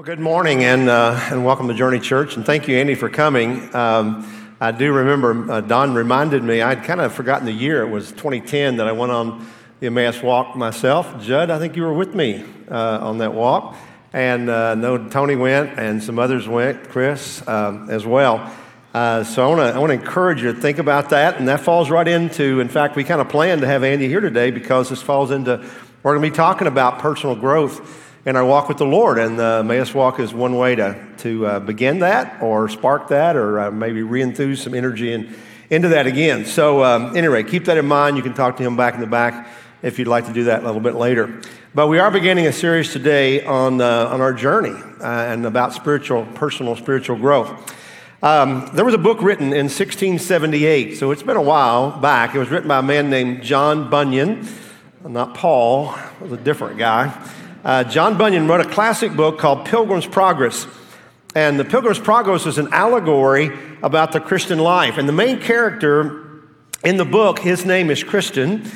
Well, good morning and, uh, and welcome to Journey Church. And thank you, Andy, for coming. Um, I do remember uh, Don reminded me, I'd kind of forgotten the year. It was 2010 that I went on the Emmaus walk myself. Judd, I think you were with me uh, on that walk. And uh, no, Tony went and some others went, Chris um, as well. Uh, so I want to I wanna encourage you to think about that. And that falls right into, in fact, we kind of planned to have Andy here today because this falls into, we're going to be talking about personal growth in our walk with the Lord. And the Emmaus Walk is one way to, to uh, begin that or spark that or uh, maybe reenthuse some energy into that again. So, um, anyway, keep that in mind. You can talk to him back in the back if you'd like to do that a little bit later. But we are beginning a series today on, uh, on our journey uh, and about spiritual, personal spiritual growth. Um, there was a book written in 1678, so it's been a while back. It was written by a man named John Bunyan, not Paul, it was a different guy uh, John Bunyan wrote a classic book called Pilgrim's Progress. And the Pilgrim's Progress is an allegory about the Christian life. And the main character in the book, his name is Christian,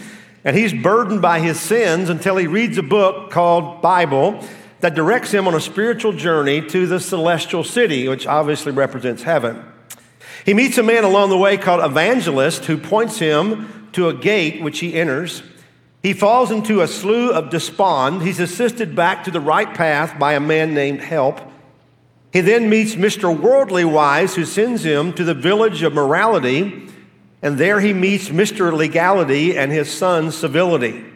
and he's burdened by his sins until he reads a book called Bible that directs him on a spiritual journey to the celestial city, which obviously represents heaven. He meets a man along the way called Evangelist who points him to a gate which he enters. He falls into a slough of despond. He's assisted back to the right path by a man named Help. He then meets Mr. Worldly Wise, who sends him to the village of morality, and there he meets Mr. Legality and his son Civility.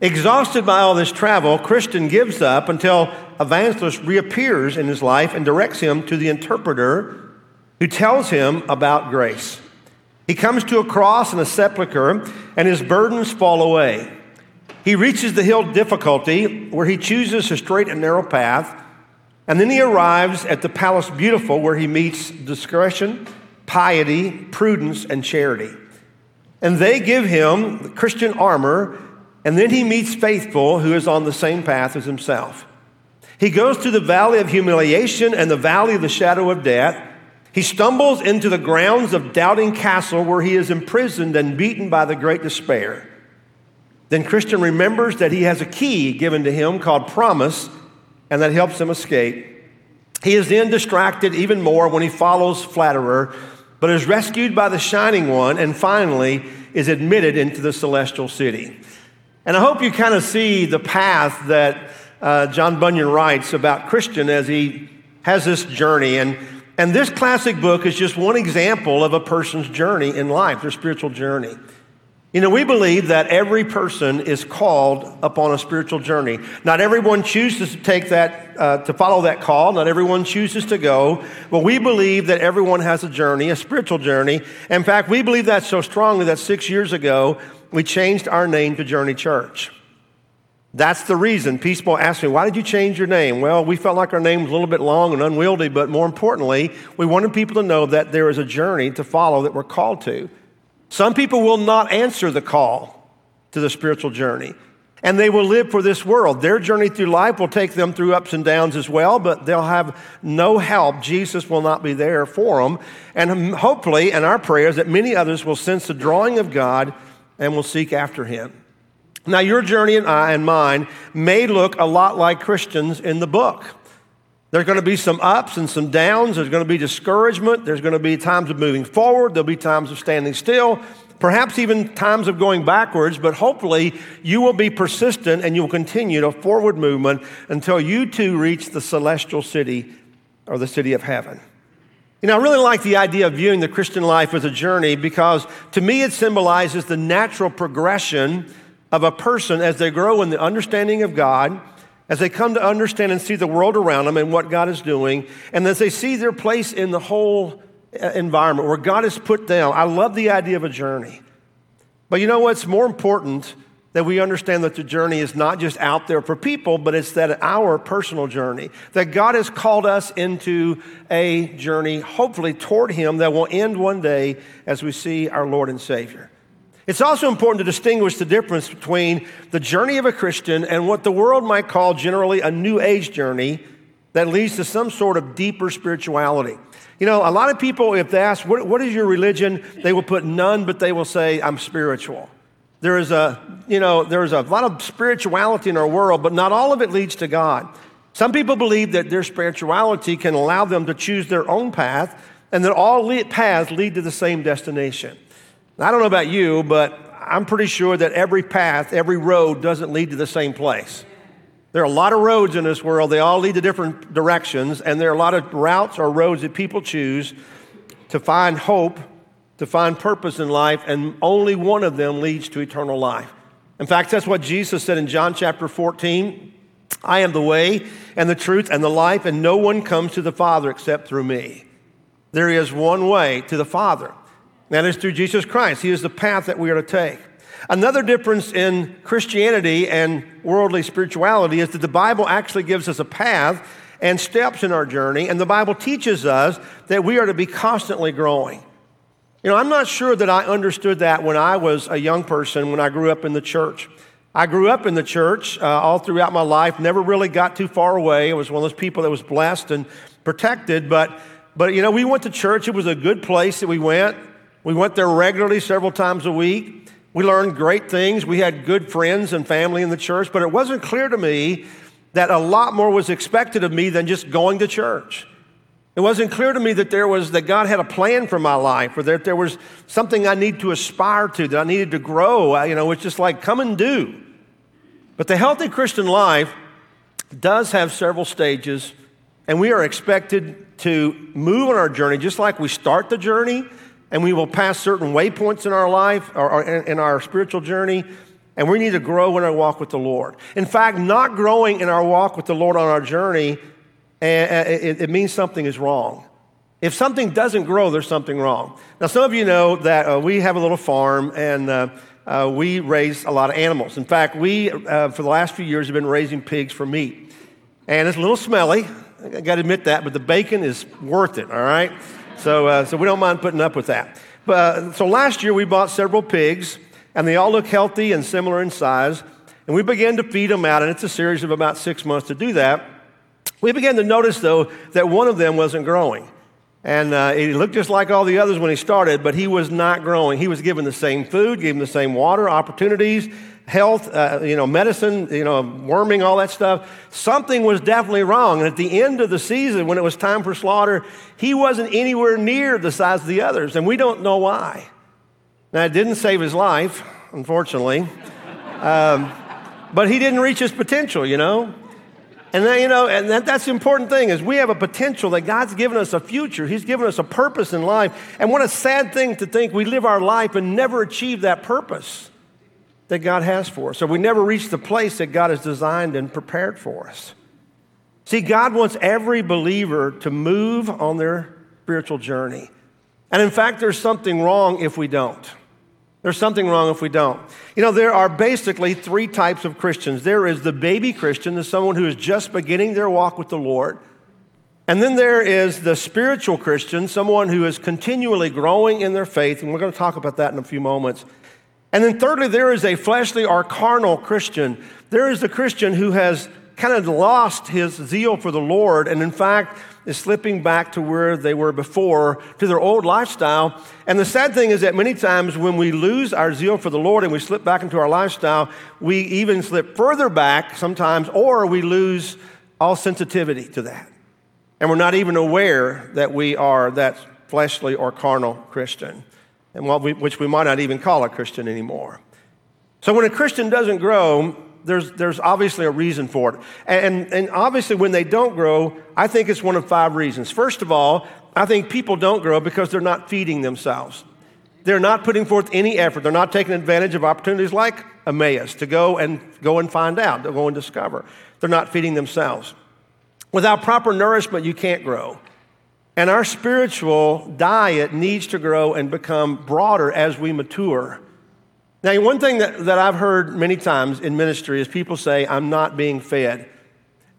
Exhausted by all this travel, Christian gives up until Evangelist reappears in his life and directs him to the interpreter who tells him about grace. He comes to a cross and a sepulchre, and his burdens fall away. He reaches the hill difficulty where he chooses a straight and narrow path, and then he arrives at the palace beautiful where he meets discretion, piety, prudence, and charity. And they give him Christian armor, and then he meets faithful who is on the same path as himself. He goes through the valley of humiliation and the valley of the shadow of death. He stumbles into the grounds of Doubting Castle where he is imprisoned and beaten by the great despair. Then Christian remembers that he has a key given to him called promise, and that helps him escape. He is then distracted even more when he follows Flatterer, but is rescued by the Shining One, and finally is admitted into the celestial city. And I hope you kind of see the path that uh, John Bunyan writes about Christian as he has this journey. And and this classic book is just one example of a person's journey in life, their spiritual journey. You know, we believe that every person is called upon a spiritual journey. Not everyone chooses to take that, uh, to follow that call. Not everyone chooses to go. But we believe that everyone has a journey, a spiritual journey. In fact, we believe that so strongly that six years ago, we changed our name to Journey Church. That's the reason. People ask me, why did you change your name? Well, we felt like our name was a little bit long and unwieldy, but more importantly, we wanted people to know that there is a journey to follow that we're called to. Some people will not answer the call to the spiritual journey, and they will live for this world. Their journey through life will take them through ups and downs as well, but they'll have no help. Jesus will not be there for them. And hopefully, and our prayers, that many others will sense the drawing of God and will seek after him. Now, your journey and I and mine may look a lot like Christians in the book. There's going to be some ups and some downs. There's going to be discouragement. There's going to be times of moving forward. There'll be times of standing still, perhaps even times of going backwards. But hopefully, you will be persistent and you'll continue to forward movement until you too reach the celestial city or the city of heaven. You know, I really like the idea of viewing the Christian life as a journey because to me it symbolizes the natural progression of a person as they grow in the understanding of God, as they come to understand and see the world around them and what God is doing, and as they see their place in the whole uh, environment where God has put them. I love the idea of a journey. But you know what's more important that we understand that the journey is not just out there for people, but it's that our personal journey. That God has called us into a journey, hopefully toward Him, that will end one day as we see our Lord and Savior. It's also important to distinguish the difference between the journey of a Christian and what the world might call generally a New Age journey that leads to some sort of deeper spirituality. You know, a lot of people, if they ask, what, what is your religion? They will put none, but they will say, I'm spiritual. There is a, you know, there is a lot of spirituality in our world, but not all of it leads to God. Some people believe that their spirituality can allow them to choose their own path and that all paths lead to the same destination. I don't know about you, but I'm pretty sure that every path, every road doesn't lead to the same place. There are a lot of roads in this world, they all lead to different directions, and there are a lot of routes or roads that people choose to find hope, to find purpose in life, and only one of them leads to eternal life. In fact, that's what Jesus said in John chapter 14 I am the way and the truth and the life, and no one comes to the Father except through me. There is one way to the Father, that is through Jesus Christ. He is the path that we are to take. Another difference in Christianity and worldly spirituality is that the Bible actually gives us a path and steps in our journey, and the Bible teaches us that we are to be constantly growing. You know, I'm not sure that I understood that when I was a young person, when I grew up in the church. I grew up in the church uh, all throughout my life, never really got too far away. I was one of those people that was blessed and protected, but, but you know, we went to church. It was a good place that we went. We went there regularly, several times a week. We learned great things. We had good friends and family in the church, but it wasn't clear to me that a lot more was expected of me than just going to church. It wasn't clear to me that there was that God had a plan for my life or that there was something I need to aspire to, that I needed to grow. I, you know, it's just like come and do. But the healthy Christian life does have several stages, and we are expected to move on our journey just like we start the journey and we will pass certain waypoints in our life or, in our spiritual journey, and we need to grow in our walk with the Lord. In fact, not growing in our walk with the Lord on our journey, eh, eh, it, means something is wrong. If something doesn't grow, there's something wrong. Now, some of you know that uh, we have a little farm and uh, uh, we raise a lot of animals. In fact, we, for the last few years, have been raising pigs for meat. And it's a little smelly, I gotta admit that, but the bacon is worth it, all right? So, uh, so we don't mind putting up with that. But, uh, so last year we bought several pigs, and they all look healthy and similar in size. And we began to feed them out, and it's a series of about six months to do that. We began to notice, though, that one of them wasn't growing. And uh, he looked just like all the others when he started, but he was not growing. He was given the same food, given the same water, opportunities, health, uh, you know, medicine, you know, worming, all that stuff. Something was definitely wrong. And at the end of the season, when it was time for slaughter, he wasn't anywhere near the size of the others, and we don't know why. Now, it didn't save his life, unfortunately, um, but he didn't reach his potential, you know. And then, you know, and that, that's the important thing is we have a potential that God's given us a future. He's given us a purpose in life. And what a sad thing to think we live our life and never achieve that purpose that God has for us. So we never reach the place that God has designed and prepared for us. See, God wants every believer to move on their spiritual journey. And in fact, there's something wrong if we don't. There's something wrong if we don't. You know, there are basically three types of Christians there is the baby Christian, the someone who is just beginning their walk with the Lord. And then there is the spiritual Christian, someone who is continually growing in their faith. And we're going to talk about that in a few moments. And then, thirdly, there is a fleshly or carnal Christian. There is the Christian who has kind of lost his zeal for the Lord and, in fact, is slipping back to where they were before, to their old lifestyle. And the sad thing is that many times when we lose our zeal for the Lord and we slip back into our lifestyle, we even slip further back sometimes, or we lose all sensitivity to that. And we're not even aware that we are that fleshly or carnal Christian and we, which we might not even call a Christian anymore. So when a Christian doesn't grow, there's, there's obviously a reason for it. And, and obviously, when they don't grow, I think it's one of five reasons. First of all, I think people don't grow because they're not feeding themselves. They're not putting forth any effort. They're not taking advantage of opportunities like Emmaus to go and go and find out, to go and discover. They're not feeding themselves. Without proper nourishment, you can't grow. And our spiritual diet needs to grow and become broader as we mature. Now, one thing that, that I've heard many times in ministry is people say, I'm not being fed.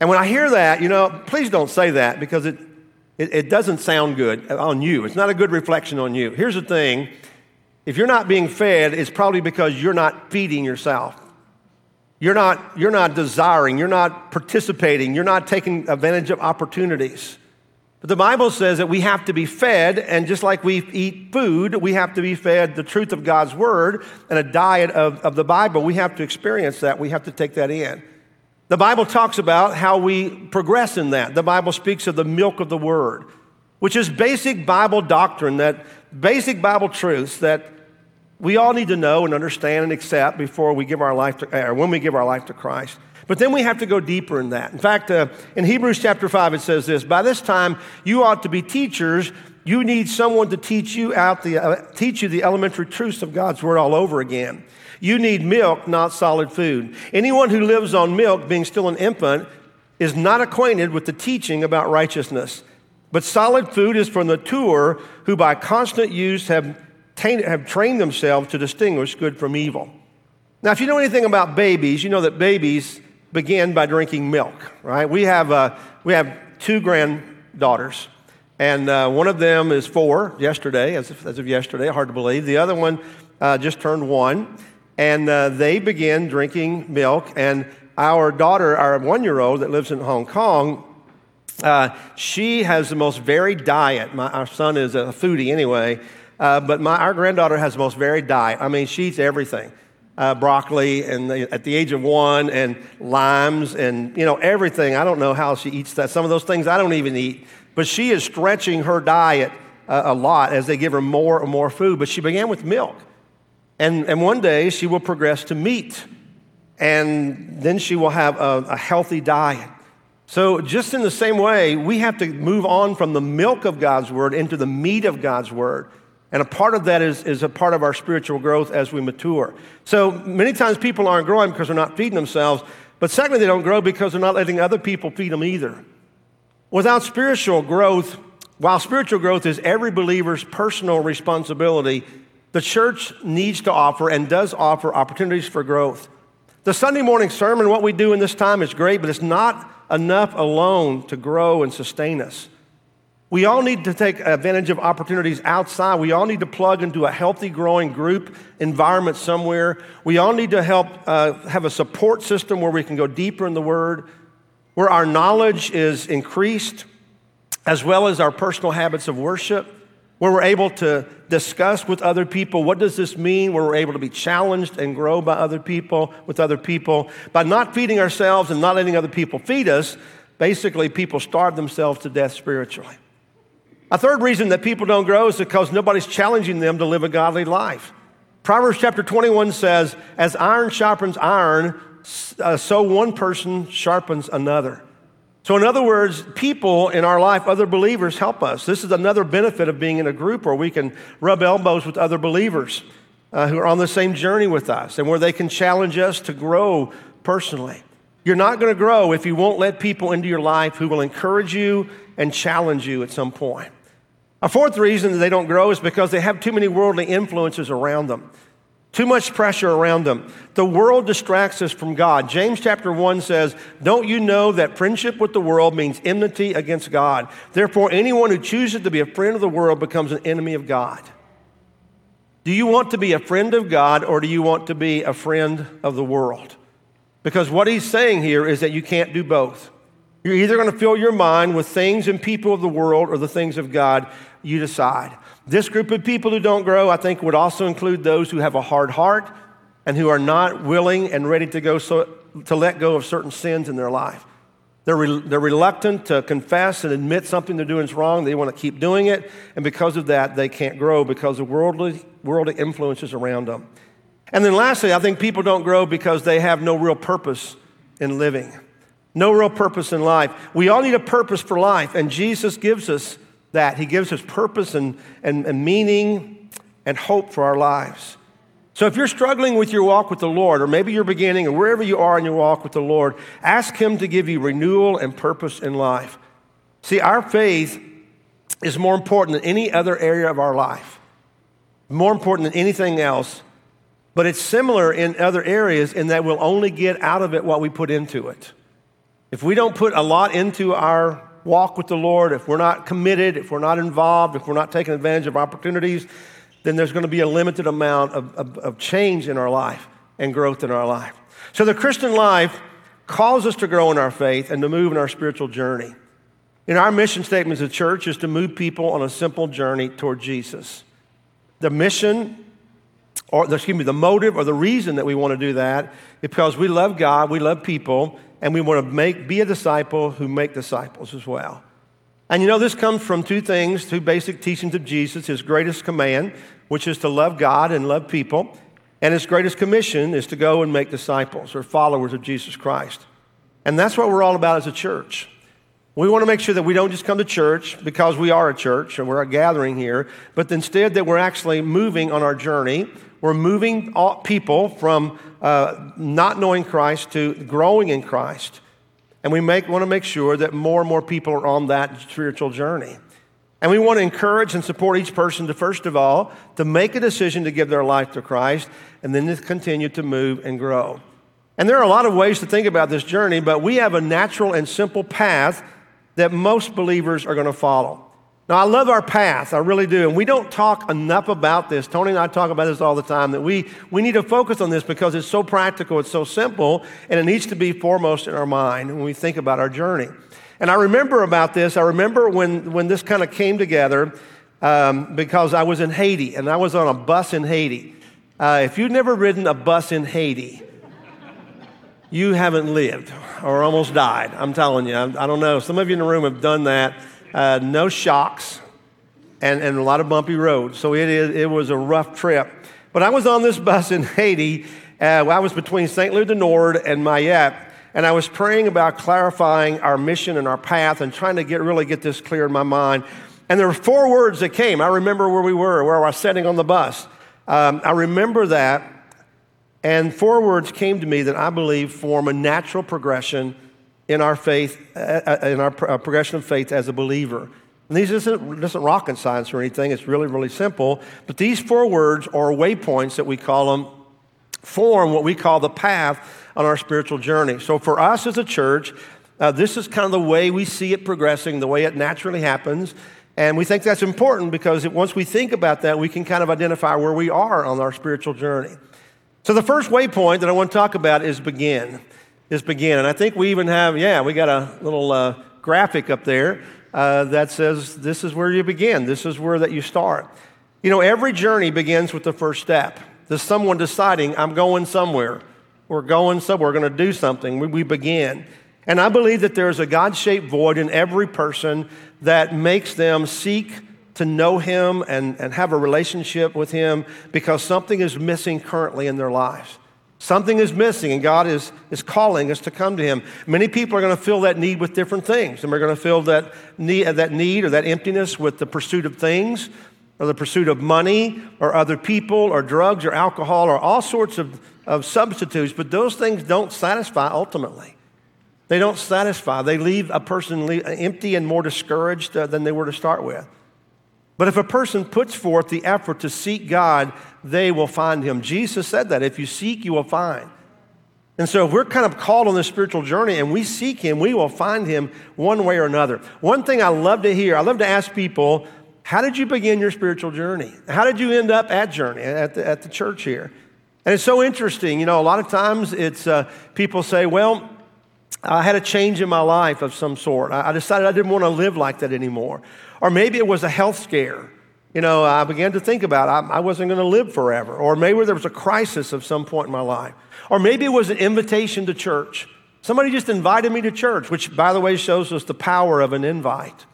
And when I hear that, you know, please don't say that because it, it, it doesn't sound good on you. It's not a good reflection on you. Here's the thing if you're not being fed, it's probably because you're not feeding yourself. You're not, you're not desiring, you're not participating, you're not taking advantage of opportunities. But the Bible says that we have to be fed, and just like we eat food, we have to be fed the truth of God's word and a diet of, of the Bible. We have to experience that. We have to take that in. The Bible talks about how we progress in that. The Bible speaks of the milk of the word, which is basic Bible doctrine, that basic Bible truths that we all need to know and understand and accept before we give our life to, or when we give our life to Christ. But then we have to go deeper in that. In fact, uh, in Hebrews chapter 5, it says this By this time, you ought to be teachers. You need someone to teach you out the, uh, teach you the elementary truths of God's word all over again. You need milk, not solid food. Anyone who lives on milk, being still an infant, is not acquainted with the teaching about righteousness. But solid food is for the mature who by constant use have, have trained themselves to distinguish good from evil. Now, if you know anything about babies, you know that babies begin by drinking milk, right? We have, uh, we have two granddaughters, and uh, one of them is four yesterday, as of, as of yesterday, hard to believe. The other one uh, just turned one, and uh, they began drinking milk. And our daughter, our one year old that lives in Hong Kong, uh, she has the most varied diet. My, our son is a foodie anyway, uh, but my, our granddaughter has the most varied diet. I mean, she eats everything uh, broccoli and the, at the age of one and limes and you know everything. I don't know how she eats that. Some of those things i don't even eat. But she is stretching her diet uh, a lot as they give her more and more food. But she began with milk. And, and one day she will progress to meat. And then she will have a, a healthy diet. So just in the same way we have to move on from the milk of god's word into the meat of god's word and a part of that is, is a part of our spiritual growth as we mature. So many times people aren't growing because they're not feeding themselves, but secondly, they don't grow because they're not letting other people feed them either. Without spiritual growth, while spiritual growth is every believer's personal responsibility, the church needs to offer and does offer opportunities for growth. The Sunday morning sermon, what we do in this time is great, but it's not enough alone to grow and sustain us. We all need to take advantage of opportunities outside. We all need to plug into a healthy, growing group environment somewhere. We all need to help uh, have a support system where we can go deeper in the Word, where our knowledge is increased, as well as our personal habits of worship, where we're able to discuss with other people what does this mean, where we're able to be challenged and grow by other people, with other people. By not feeding ourselves and not letting other people feed us, basically, people starve themselves to death spiritually. A third reason that people don't grow is because nobody's challenging them to live a godly life. Proverbs chapter 21 says, As iron sharpens iron, uh, so one person sharpens another. So, in other words, people in our life, other believers, help us. This is another benefit of being in a group where we can rub elbows with other believers uh, who are on the same journey with us and where they can challenge us to grow personally. You're not going to grow if you won't let people into your life who will encourage you and challenge you at some point. A fourth reason that they don't grow is because they have too many worldly influences around them. Too much pressure around them. The world distracts us from God. James chapter 1 says, Don't you know that friendship with the world means enmity against God? Therefore, anyone who chooses to be a friend of the world becomes an enemy of God. Do you want to be a friend of God or do you want to be a friend of the world? Because what he's saying here is that you can't do both. You're either going to fill your mind with things and people of the world or the things of God you decide. This group of people who don't grow, I think, would also include those who have a hard heart and who are not willing and ready to, go so, to let go of certain sins in their life. They're, re, they're reluctant to confess and admit something they're doing is wrong. They want to keep doing it. And because of that, they can't grow because of worldly, worldly influences around them. And then lastly, I think people don't grow because they have no real purpose in living. No real purpose in life. We all need a purpose for life, and Jesus gives us that. He gives us purpose and, and, and meaning and hope for our lives. So if you're struggling with your walk with the Lord, or maybe you're beginning, or wherever you are in your walk with the Lord, ask Him to give you renewal and purpose in life. See, our faith is more important than any other area of our life, more important than anything else. But it's similar in other areas in that we'll only get out of it what we put into it. If we don't put a lot into our walk with the Lord, if we're not committed, if we're not involved, if we're not taking advantage of opportunities, then there's going to be a limited amount of, of, of change in our life and growth in our life. So the Christian life calls us to grow in our faith and to move in our spiritual journey. In our mission statement as a church is to move people on a simple journey toward Jesus. The mission, or excuse me, the motive or the reason that we want to do that is because we love God, we love people, and we want to make, be a disciple who make disciples as well. And you know, this comes from two things, two basic teachings of Jesus his greatest command, which is to love God and love people, and his greatest commission is to go and make disciples or followers of Jesus Christ. And that's what we're all about as a church. We want to make sure that we don't just come to church because we are a church and we're a gathering here, but instead that we're actually moving on our journey. We're moving people from uh, not knowing Christ to growing in Christ. And we make, want to make sure that more and more people are on that spiritual journey. And we want to encourage and support each person to, first of all, to make a decision to give their life to Christ and then to continue to move and grow. And there are a lot of ways to think about this journey, but we have a natural and simple path that most believers are going to follow. Now, I love our path, I really do. And we don't talk enough about this. Tony and I talk about this all the time that we, we need to focus on this because it's so practical, it's so simple, and it needs to be foremost in our mind when we think about our journey. And I remember about this, I remember when, when this kind of came together um, because I was in Haiti and I was on a bus in Haiti. Uh, if you've never ridden a bus in Haiti, you haven't lived or almost died. I'm telling you, I, I don't know. Some of you in the room have done that uh, no shocks, and, and a lot of bumpy roads. So it, is, it was a rough trip. But I was on this bus in Haiti. Uh, I was between St. Louis de Nord and Mayette, and I was praying about clarifying our mission and our path and trying to get, really get this clear in my mind. And there were four words that came. I remember where we were, where I was sitting on the bus. Um, I remember that. And four words came to me that I believe form a natural progression in our faith, uh, uh, in our uh, progression of faith as a believer. And these isn't, isn't rocket science or anything, it's really, really simple. But these four words, or waypoints that we call them, form what we call the path on our spiritual journey. So for us as a church, uh, this is kind of the way we see it progressing, the way it naturally happens. And we think that's important because it, once we think about that, we can kind of identify where we are on our spiritual journey. So the first waypoint that I want to talk about is begin is begin. And I think we even have, yeah, we got a little uh, graphic up there uh, that says this is where you begin, this is where that you start. You know, every journey begins with the first step. There's someone deciding, I'm going somewhere. We're going somewhere. We're going to do something. We, we begin. And I believe that there's a God shaped void in every person that makes them seek to know Him and, and have a relationship with Him because something is missing currently in their lives. Something is missing, and God is, is calling us to come to Him. Many people are going to fill that need with different things. And we're going to fill that need, that need or that emptiness with the pursuit of things, or the pursuit of money, or other people, or drugs, or alcohol, or all sorts of, of substitutes. But those things don't satisfy ultimately. They don't satisfy. They leave a person empty and more discouraged uh, than they were to start with. But if a person puts forth the effort to seek God, they will find him. Jesus said that if you seek, you will find. And so, if we're kind of called on this spiritual journey and we seek him, we will find him one way or another. One thing I love to hear, I love to ask people, how did you begin your spiritual journey? How did you end up at Journey, at the, at the church here? And it's so interesting. You know, a lot of times it's uh, people say, well, I had a change in my life of some sort. I decided I didn't want to live like that anymore. Or maybe it was a health scare. You know, I began to think about I, I wasn't going to live forever. Or maybe there was a crisis of some point in my life. Or maybe it was an invitation to church. Somebody just invited me to church, which, by the way, shows us the power of an invite.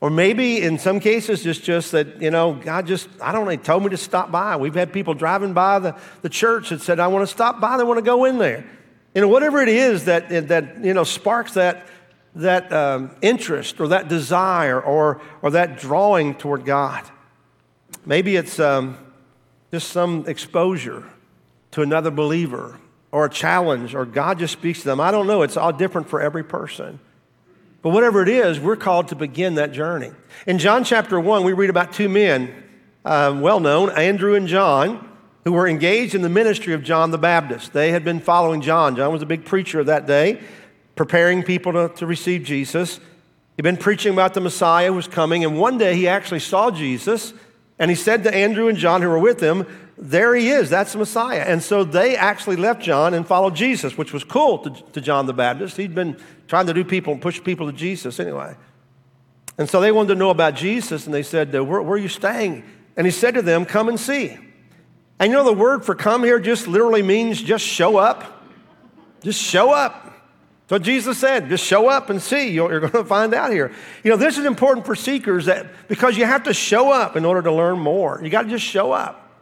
Or maybe in some cases, it's just that, you know, God just, I don't know, told me to stop by. We've had people driving by the, the church that said, I want to stop by, they want to go in there. You know, whatever it is that, that you know, sparks that that um, interest or that desire or, or that drawing toward God. Maybe it's um, just some exposure to another believer or a challenge or God just speaks to them. I don't know. It's all different for every person. But whatever it is, we're called to begin that journey. In John chapter 1, we read about two men, uh, well known, Andrew and John, who were engaged in the ministry of John the Baptist. They had been following John. John was a big preacher of that day preparing people to, to receive Jesus. He'd been preaching about the Messiah was coming, and one day he actually saw Jesus, and he said to Andrew and John, who were with him, There he is, that's the Messiah. And so they actually left John and followed Jesus, which was cool to, to John the Baptist. He'd been trying to do people and push people to Jesus anyway. And so they wanted to know about Jesus, and they said, where, where are you staying? And he said to them, Come and see. And you know, the word for come here just literally means just show up. Just show up. So Jesus said, just show up and see. You're going to find out here. You know, this is important for seekers that because you have to show up in order to learn more. You got to just show up.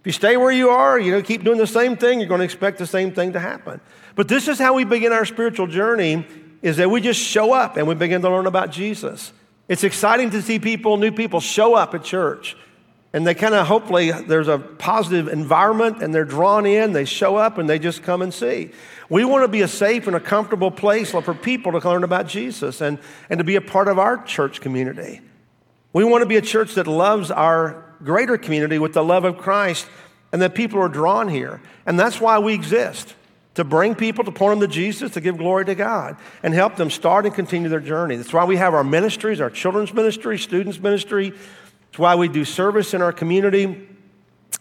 If you stay where you are, you know, keep doing the same thing, you're going to expect the same thing to happen. But this is how we begin our spiritual journey is that we just show up and we begin to learn about Jesus. It's exciting to see people, new people show up at church. And they kind of hopefully there's a positive environment and they're drawn in, they show up and they just come and see. We want to be a safe and a comfortable place for people to learn about Jesus and, and to be a part of our church community. We want to be a church that loves our greater community with the love of Christ and that people are drawn here. And that's why we exist to bring people, to point them to Jesus, to give glory to God, and help them start and continue their journey. That's why we have our ministries, our children's ministry, students' ministry. That's why we do service in our community.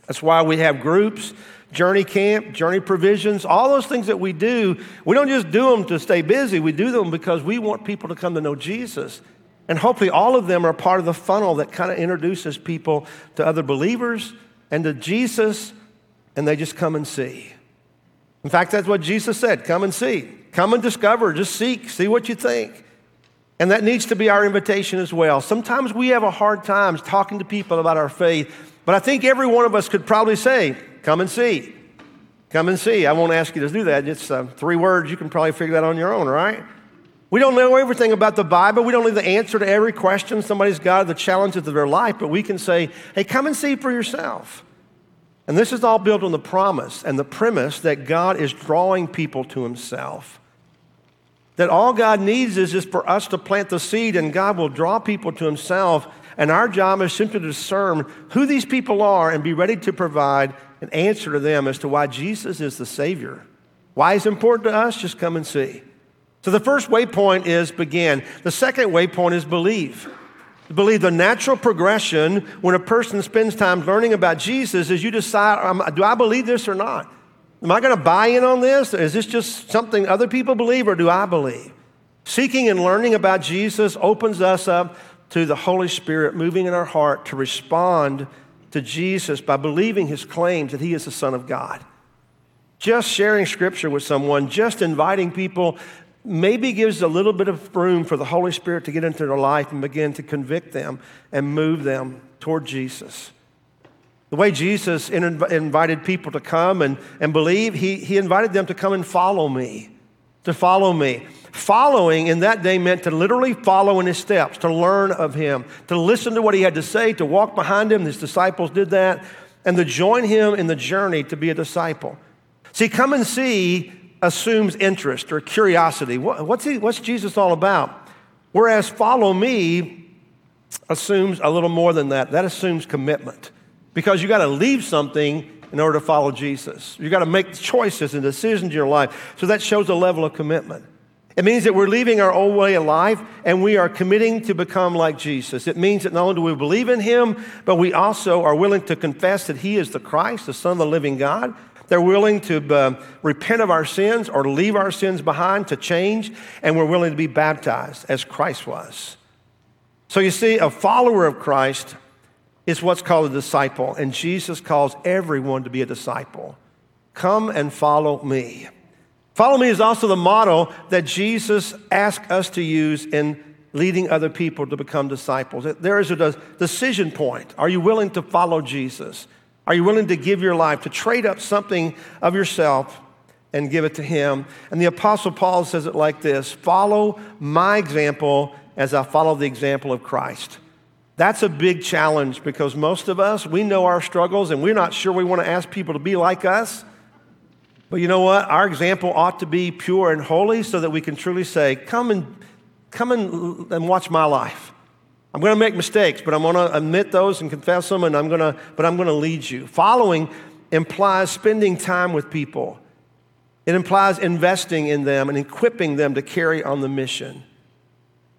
That's why we have groups journey camp, journey provisions, all those things that we do, we don't just do them to stay busy. We do them because we want people to come to know Jesus. And hopefully, all of them are part of the funnel that kind of introduces people to other believers and to Jesus, and they just come and see. In fact, that's what Jesus said come and see. Come and discover, just seek, see what you think. And that needs to be our invitation as well. Sometimes we have a hard time talking to people about our faith, but I think every one of us could probably say, Come and see. Come and see. I won't ask you to do that. It's uh, three words. You can probably figure that on your own, right? We don't know everything about the Bible. We don't know the answer to every question somebody's got, the challenges of their life, but we can say, hey, come and see for yourself. And this is all built on the promise and the premise that God is drawing people to Himself. That all God needs is just for us to plant the seed, and God will draw people to Himself. And our job is simply to discern who these people are and be ready to provide an answer to them as to why Jesus is the Savior. Why it's important to us, just come and see. So the first waypoint is begin. The second waypoint is believe. Believe the natural progression when a person spends time learning about Jesus is you decide, um, do I believe this or not? Am I going to buy in on this? Is this just something other people believe or do I believe? Seeking and learning about Jesus opens us up to the Holy Spirit moving in our heart to respond to Jesus by believing his claims that he is the Son of God. Just sharing scripture with someone, just inviting people, maybe gives a little bit of room for the Holy Spirit to get into their life and begin to convict them and move them toward Jesus. The way Jesus invited people to come and, and believe, he, he invited them to come and follow me, to follow me. Following in that day meant to literally follow in his steps, to learn of him, to listen to what he had to say, to walk behind him. His disciples did that, and to join him in the journey to be a disciple. See, come and see assumes interest or curiosity. What's, he, what's Jesus all about? Whereas follow me assumes a little more than that. That assumes commitment because you got to leave something in order to follow Jesus. You got to make choices and decisions in your life. So that shows a level of commitment. It means that we're leaving our old way of life and we are committing to become like Jesus. It means that not only do we believe in him, but we also are willing to confess that he is the Christ, the Son of the living God. They're willing to uh, repent of our sins or leave our sins behind, to change, and we're willing to be baptized as Christ was. So you see, a follower of Christ is what's called a disciple, and Jesus calls everyone to be a disciple. Come and follow me. Follow me is also the motto that Jesus asked us to use in leading other people to become disciples. There is a decision point. Are you willing to follow Jesus? Are you willing to give your life, to trade up something of yourself and give it to Him? And the Apostle Paul says it like this Follow my example as I follow the example of Christ. That's a big challenge because most of us, we know our struggles and we're not sure we want to ask people to be like us. But you know what? Our example ought to be pure and holy so that we can truly say, Come and, come and, and watch my life. I'm going to make mistakes, but I'm going to admit those and confess them, and I'm going to, but I'm going to lead you. Following implies spending time with people. It implies investing in them and equipping them to carry on the mission.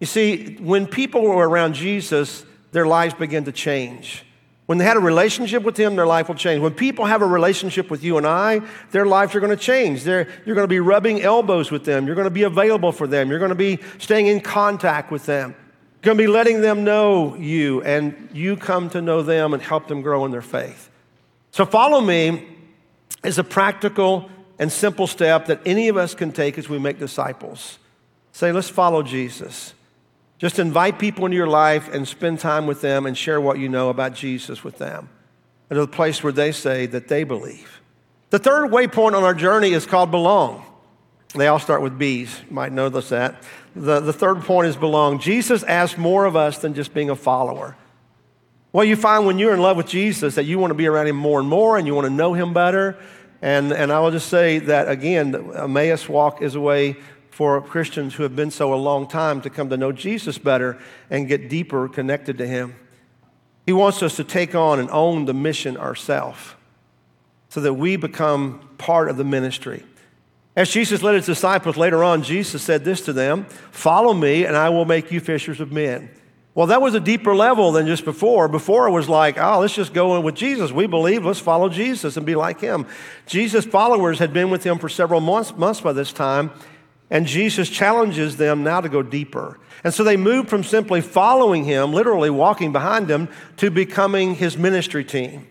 You see, when people were around Jesus, their lives begin to change. When they had a relationship with Him, their life will change. When people have a relationship with you and I, their lives are going to change. They're, you're going to be rubbing elbows with them. You're going to be available for them. You're going to be staying in contact with them. You're going to be letting them know you, and you come to know them and help them grow in their faith. So, follow me is a practical and simple step that any of us can take as we make disciples. Say, let's follow Jesus. Just invite people into your life and spend time with them and share what you know about Jesus with them. To the place where they say that they believe. The third waypoint on our journey is called belong. They all start with B's. You might notice that. The, the third point is belong. Jesus asks more of us than just being a follower. Well, you find when you're in love with Jesus that you want to be around him more and more and you want to know him better. And, and I will just say that again, Emmaus walk is a way for Christians who have been so a long time to come to know Jesus better and get deeper connected to him. He wants us to take on and own the mission ourselves so that we become part of the ministry. As Jesus led his disciples later on, Jesus said this to them Follow me, and I will make you fishers of men. Well, that was a deeper level than just before. Before it was like, oh, let's just go in with Jesus. We believe, let's follow Jesus and be like him. Jesus' followers had been with him for several months, months by this time, and Jesus challenges them now to go deeper. And so they moved from simply following him, literally walking behind him, to becoming his ministry team.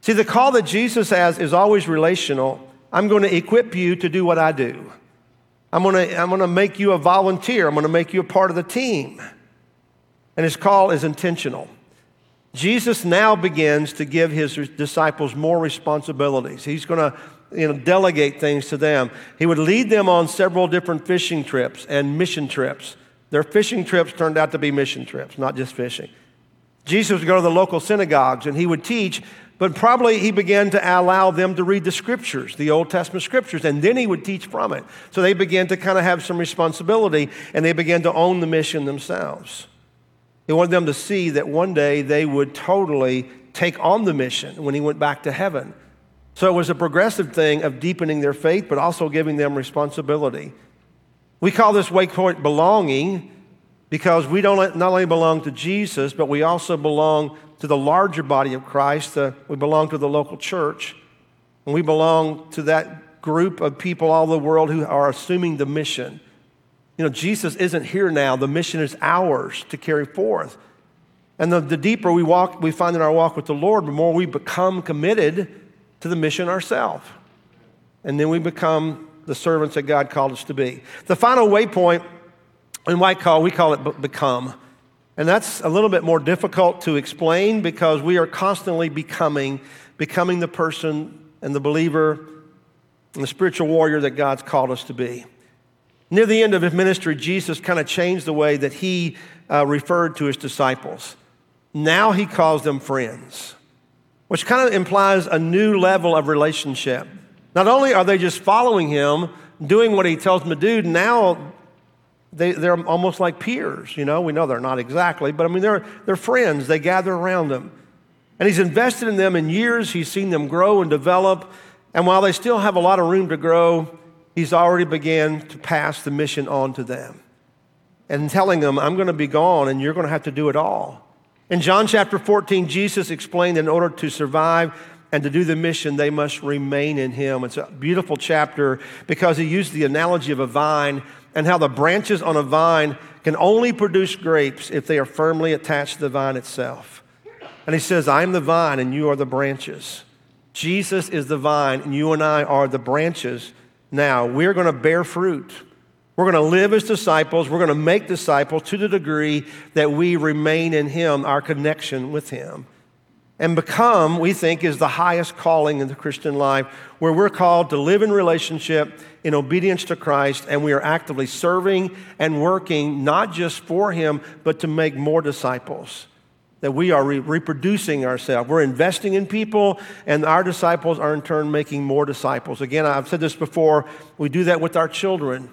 See, the call that Jesus has is always relational I'm going to equip you to do what I do. I'm going to, I'm going to make you a volunteer. I'm going to make you a part of the team. And his call is intentional. Jesus now begins to give his disciples more responsibilities. He's going to you know, delegate things to them. He would lead them on several different fishing trips and mission trips. Their fishing trips turned out to be mission trips, not just fishing. Jesus would go to the local synagogues and he would teach but probably he began to allow them to read the scriptures, the Old Testament scriptures, and then he would teach from it. So they began to kind of have some responsibility and they began to own the mission themselves. He wanted them to see that one day they would totally take on the mission when he went back to heaven. So it was a progressive thing of deepening their faith, but also giving them responsibility. We call this waypoint belonging because we don't not only belong to Jesus, but we also belong to the larger body of Christ. Uh, we belong to the local church. And we belong to that group of people all the world who are assuming the mission. You know, Jesus isn't here now. The mission is ours to carry forth. And the, the deeper we walk, we find in our walk with the Lord, the more we become committed to the mission ourselves. And then we become the servants that God called us to be. The final waypoint in White Call, we call it become. And that's a little bit more difficult to explain because we are constantly becoming, becoming the person and the believer and the spiritual warrior that God's called us to be. Near the end of his ministry, Jesus kind of changed the way that he uh, referred to his disciples. Now he calls them friends, which kind of implies a new level of relationship. Not only are they just following him, doing what he tells them to do, now they, they're almost like peers, you know. We know they're not exactly, but I mean, they're, they're friends. They gather around him. And he's invested in them in years. He's seen them grow and develop. And while they still have a lot of room to grow, he's already began to pass the mission on to them and telling them, I'm going to be gone and you're going to have to do it all. In John chapter 14, Jesus explained in order to survive and to do the mission, they must remain in him. It's a beautiful chapter because he used the analogy of a vine and how the branches on a vine can only produce grapes if they are firmly attached to the vine itself. And he says, I'm the vine and you are the branches. Jesus is the vine and you and I are the branches. Now, we're going to bear fruit. We're going to live as disciples. We're going to make disciples to the degree that we remain in Him, our connection with Him. And become, we think, is the highest calling in the Christian life, where we're called to live in relationship in obedience to Christ, and we are actively serving and working not just for Him, but to make more disciples. That we are re- reproducing ourselves. We're investing in people, and our disciples are in turn making more disciples. Again, I've said this before, we do that with our children.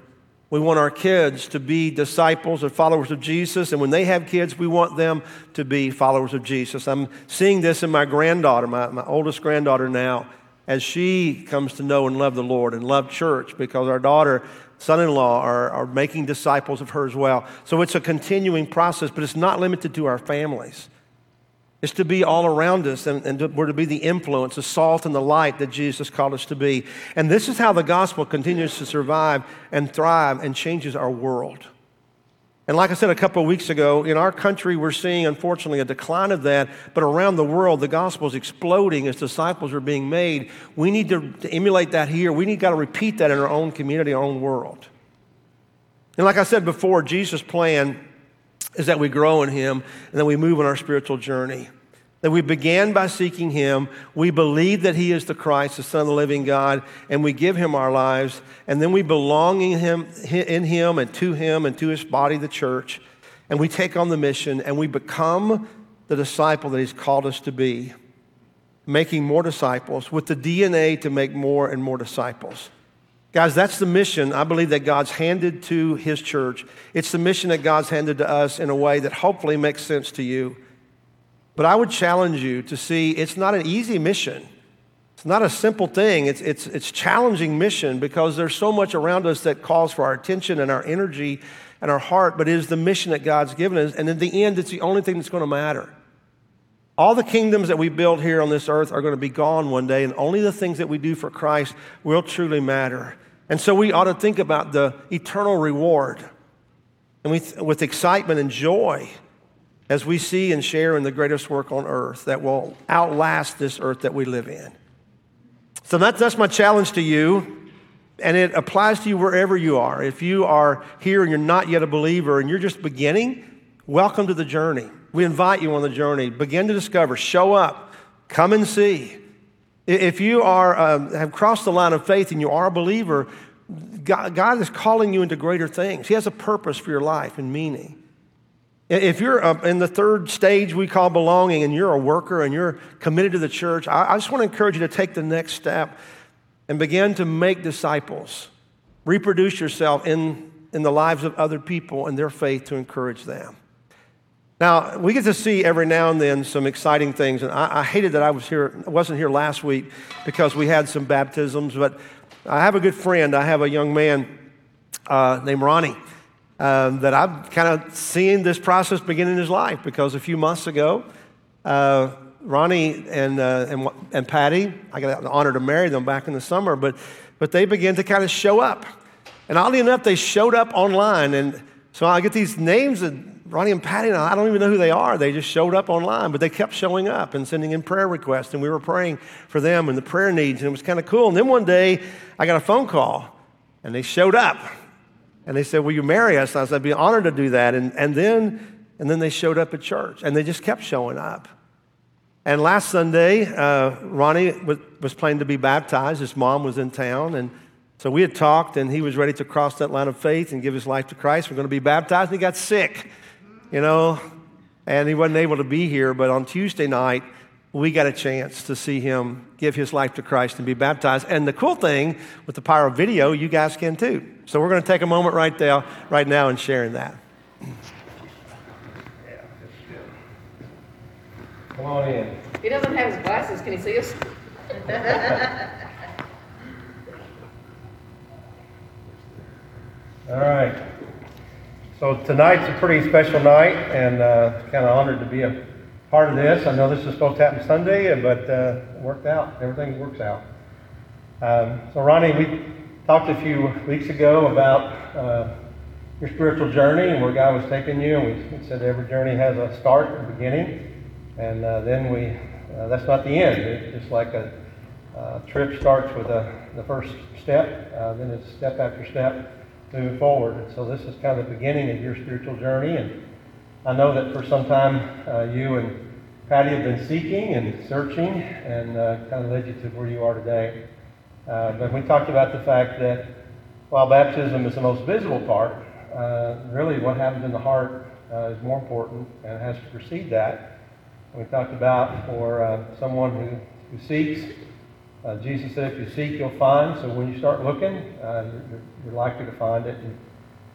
We want our kids to be disciples and followers of Jesus. And when they have kids, we want them to be followers of Jesus. I'm seeing this in my granddaughter, my, my oldest granddaughter now, as she comes to know and love the Lord and love church because our daughter, son in law are, are making disciples of her as well. So it's a continuing process, but it's not limited to our families. It's to be all around us, and, and we're to be the influence, the salt and the light that Jesus called us to be. And this is how the gospel continues to survive and thrive and changes our world. And like I said a couple of weeks ago, in our country, we're seeing, unfortunately, a decline of that. But around the world, the gospel is exploding as disciples are being made. We need to, to emulate that here. We need got to repeat that in our own community, our own world. And like I said before, Jesus' plan is that we grow in Him and that we move on our spiritual journey. That we began by seeking Him, we believe that He is the Christ, the Son of the living God, and we give Him our lives, and then we belong in Him, in him and to Him and to His body, the church, and we take on the mission and we become the disciple that He's called us to be, making more disciples with the DNA to make more and more disciples. Guys, that's the mission I believe that God's handed to His church. It's the mission that God's handed to us in a way that hopefully makes sense to you. But I would challenge you to see it's not an easy mission. It's not a simple thing. It's, it's, it's challenging mission because there's so much around us that calls for our attention and our energy and our heart, but it is the mission that God's given us. And in the end, it's the only thing that's going to matter. All the kingdoms that we build here on this earth are going to be gone one day, and only the things that we do for Christ will truly matter. And so we ought to think about the eternal reward and we, with excitement and joy as we see and share in the greatest work on earth that will outlast this earth that we live in. So that's, that's my challenge to you, and it applies to you wherever you are. If you are here and you're not yet a believer and you're just beginning, welcome to the journey. We invite you on the journey. Begin to discover, show up, come and see. If you are, um, have crossed the line of faith and you are a believer, God, God is calling you into greater things. He has a purpose for your life and meaning. If you're uh, in the third stage we call belonging and you're a worker and you're committed to the church, I just want to encourage you to take the next step and begin to make disciples. Reproduce yourself in, in the lives of other people and their faith to encourage them. Now, we get to see every now and then some exciting things, and I, I hated that I was here, wasn't here last week because we had some baptisms, but I have a good friend. I have a young man uh, named Ronnie um, that I've kind of seen this process begin in his life because a few months ago, uh, Ronnie and, uh, and, and Patty, I got the honor to marry them back in the summer, but, but they began to kind of show up. And oddly enough, they showed up online. And so I get these names of Ronnie and Patty, and I don't even know who they are. They just showed up online, but they kept showing up and sending in prayer requests. And we were praying for them and the prayer needs. And it was kind of cool. And then one day, I got a phone call, and they showed up. And they said, Will you marry us? And I said, I'd be honored to do that. And, and, then, and then they showed up at church, and they just kept showing up. And last Sunday, uh, Ronnie was, was planning to be baptized. His mom was in town. And so we had talked, and he was ready to cross that line of faith and give his life to Christ. We're going to be baptized, and he got sick, you know, and he wasn't able to be here. But on Tuesday night, we got a chance to see him give his life to Christ and be baptized. And the cool thing with the power of video, you guys can too. So we're going to take a moment right there, right now, and sharing that. Come on in. He doesn't have his glasses. Can he see us? All right. So tonight's a pretty special night, and uh, kind of honored to be a part of this. I know this is supposed to happen Sunday, but uh, it worked out. Everything works out. Um, so, Ronnie, we talked a few weeks ago about uh, your spiritual journey and where God was taking you. And we, said every journey has a start and a beginning. And uh, then we, uh, that's not the end. It's just like a trip starts with a, the first step, uh, then it's step after step moving forward. And so this is kind of the beginning of your spiritual journey. And I know that for some time uh, you and Patty have been seeking and searching and uh, kind of led you to where you are today. Uh, but we talked about the fact that while baptism is the most visible part, uh, really what happens in the heart uh, is more important and has to precede that. We talked about for uh, someone who, who seeks, Jesus said, if you seek, you'll find. So when you start looking, you're, you're likely to find it. And,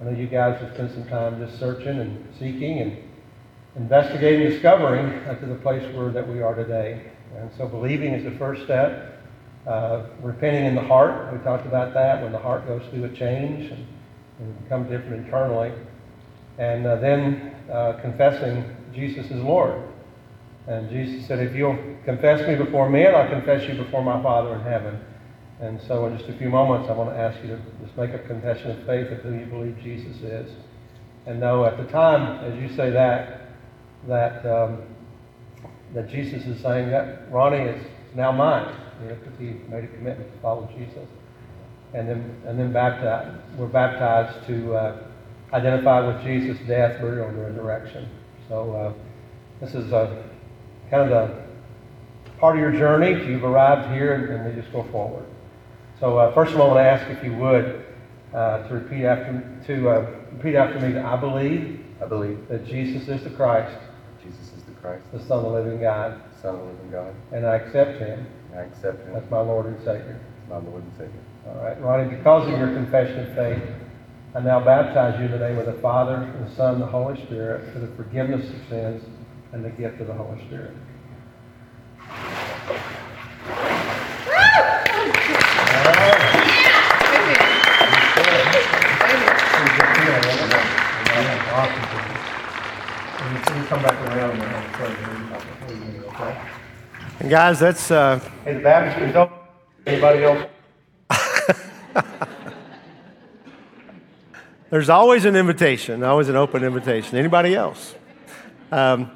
I know you guys have spent some time just searching and seeking and investigating, discovering uh, to the place where that we are today. And so believing is the first step. Uh, repenting in the heart, we talked about that, when the heart goes through a change and, and becomes different internally. And uh, then uh, confessing Jesus is Lord. And Jesus said, if you'll confess me before men, I'll confess you before my Father in heaven. And so, in just a few moments, I want to ask you to just make a confession of faith of who you believe Jesus is. and know at the time, as you say that, that, um, that Jesus is saying that Ronnie is now mine, because he made a commitment to follow Jesus. And then, and then baptized, we're baptized to uh, identify with Jesus' death, burial, and resurrection. So uh, this is uh, kind of the part of your journey. You've arrived here, and we just go forward. So uh, first of all, I want to ask if you would uh, to repeat after to uh, repeat after me. That I believe I believe that Jesus is the Christ, Jesus is the Christ, the Son of the living God, the Son of the living God, and I accept Him and I accept Him as my Lord and Savior. as my Lord and Savior. All right, Ronnie. Because of your confession of faith, I now baptize you in the name of the Father, and the Son, and the Holy Spirit, for the forgiveness of sins and the gift of the Holy Spirit. Come back around and before you leave, okay? And guys, that's uh, Hey, the baptistry is open. Anybody else? there's always an invitation, always an open invitation. Anybody else? Um,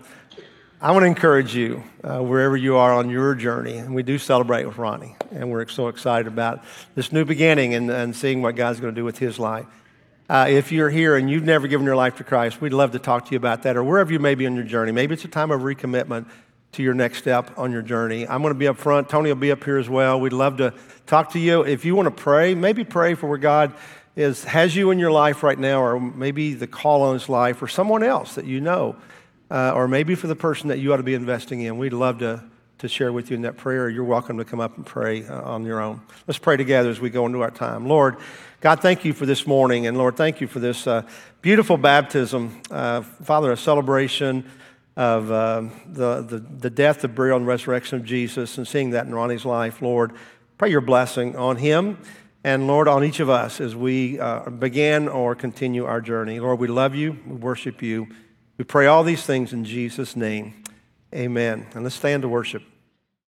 I want to encourage you uh, wherever you are on your journey, and we do celebrate with Ronnie, and we're so excited about this new beginning and, and seeing what God's going to do with his life. Uh, if you're here and you've never given your life to Christ, we'd love to talk to you about that, or wherever you may be on your journey. Maybe it's a time of recommitment to your next step on your journey. I'm going to be up front. Tony will be up here as well. We'd love to talk to you. If you want to pray, maybe pray for where God is has you in your life right now, or maybe the call on his life, or someone else that you know, uh, or maybe for the person that you ought to be investing in. We'd love to to share with you in that prayer. You're welcome to come up and pray uh, on your own. Let's pray together as we go into our time. Lord, God, thank you for this morning, and Lord, thank you for this uh, beautiful baptism, uh, Father, a celebration of uh, the, the, the death, the burial, and resurrection of Jesus, and seeing that in Ronnie's life. Lord, pray your blessing on him. And Lord, on each of us as we uh, begin or continue our journey. Lord, we love you. We worship you. We pray all these things in Jesus' name. Amen. And let's stand to worship.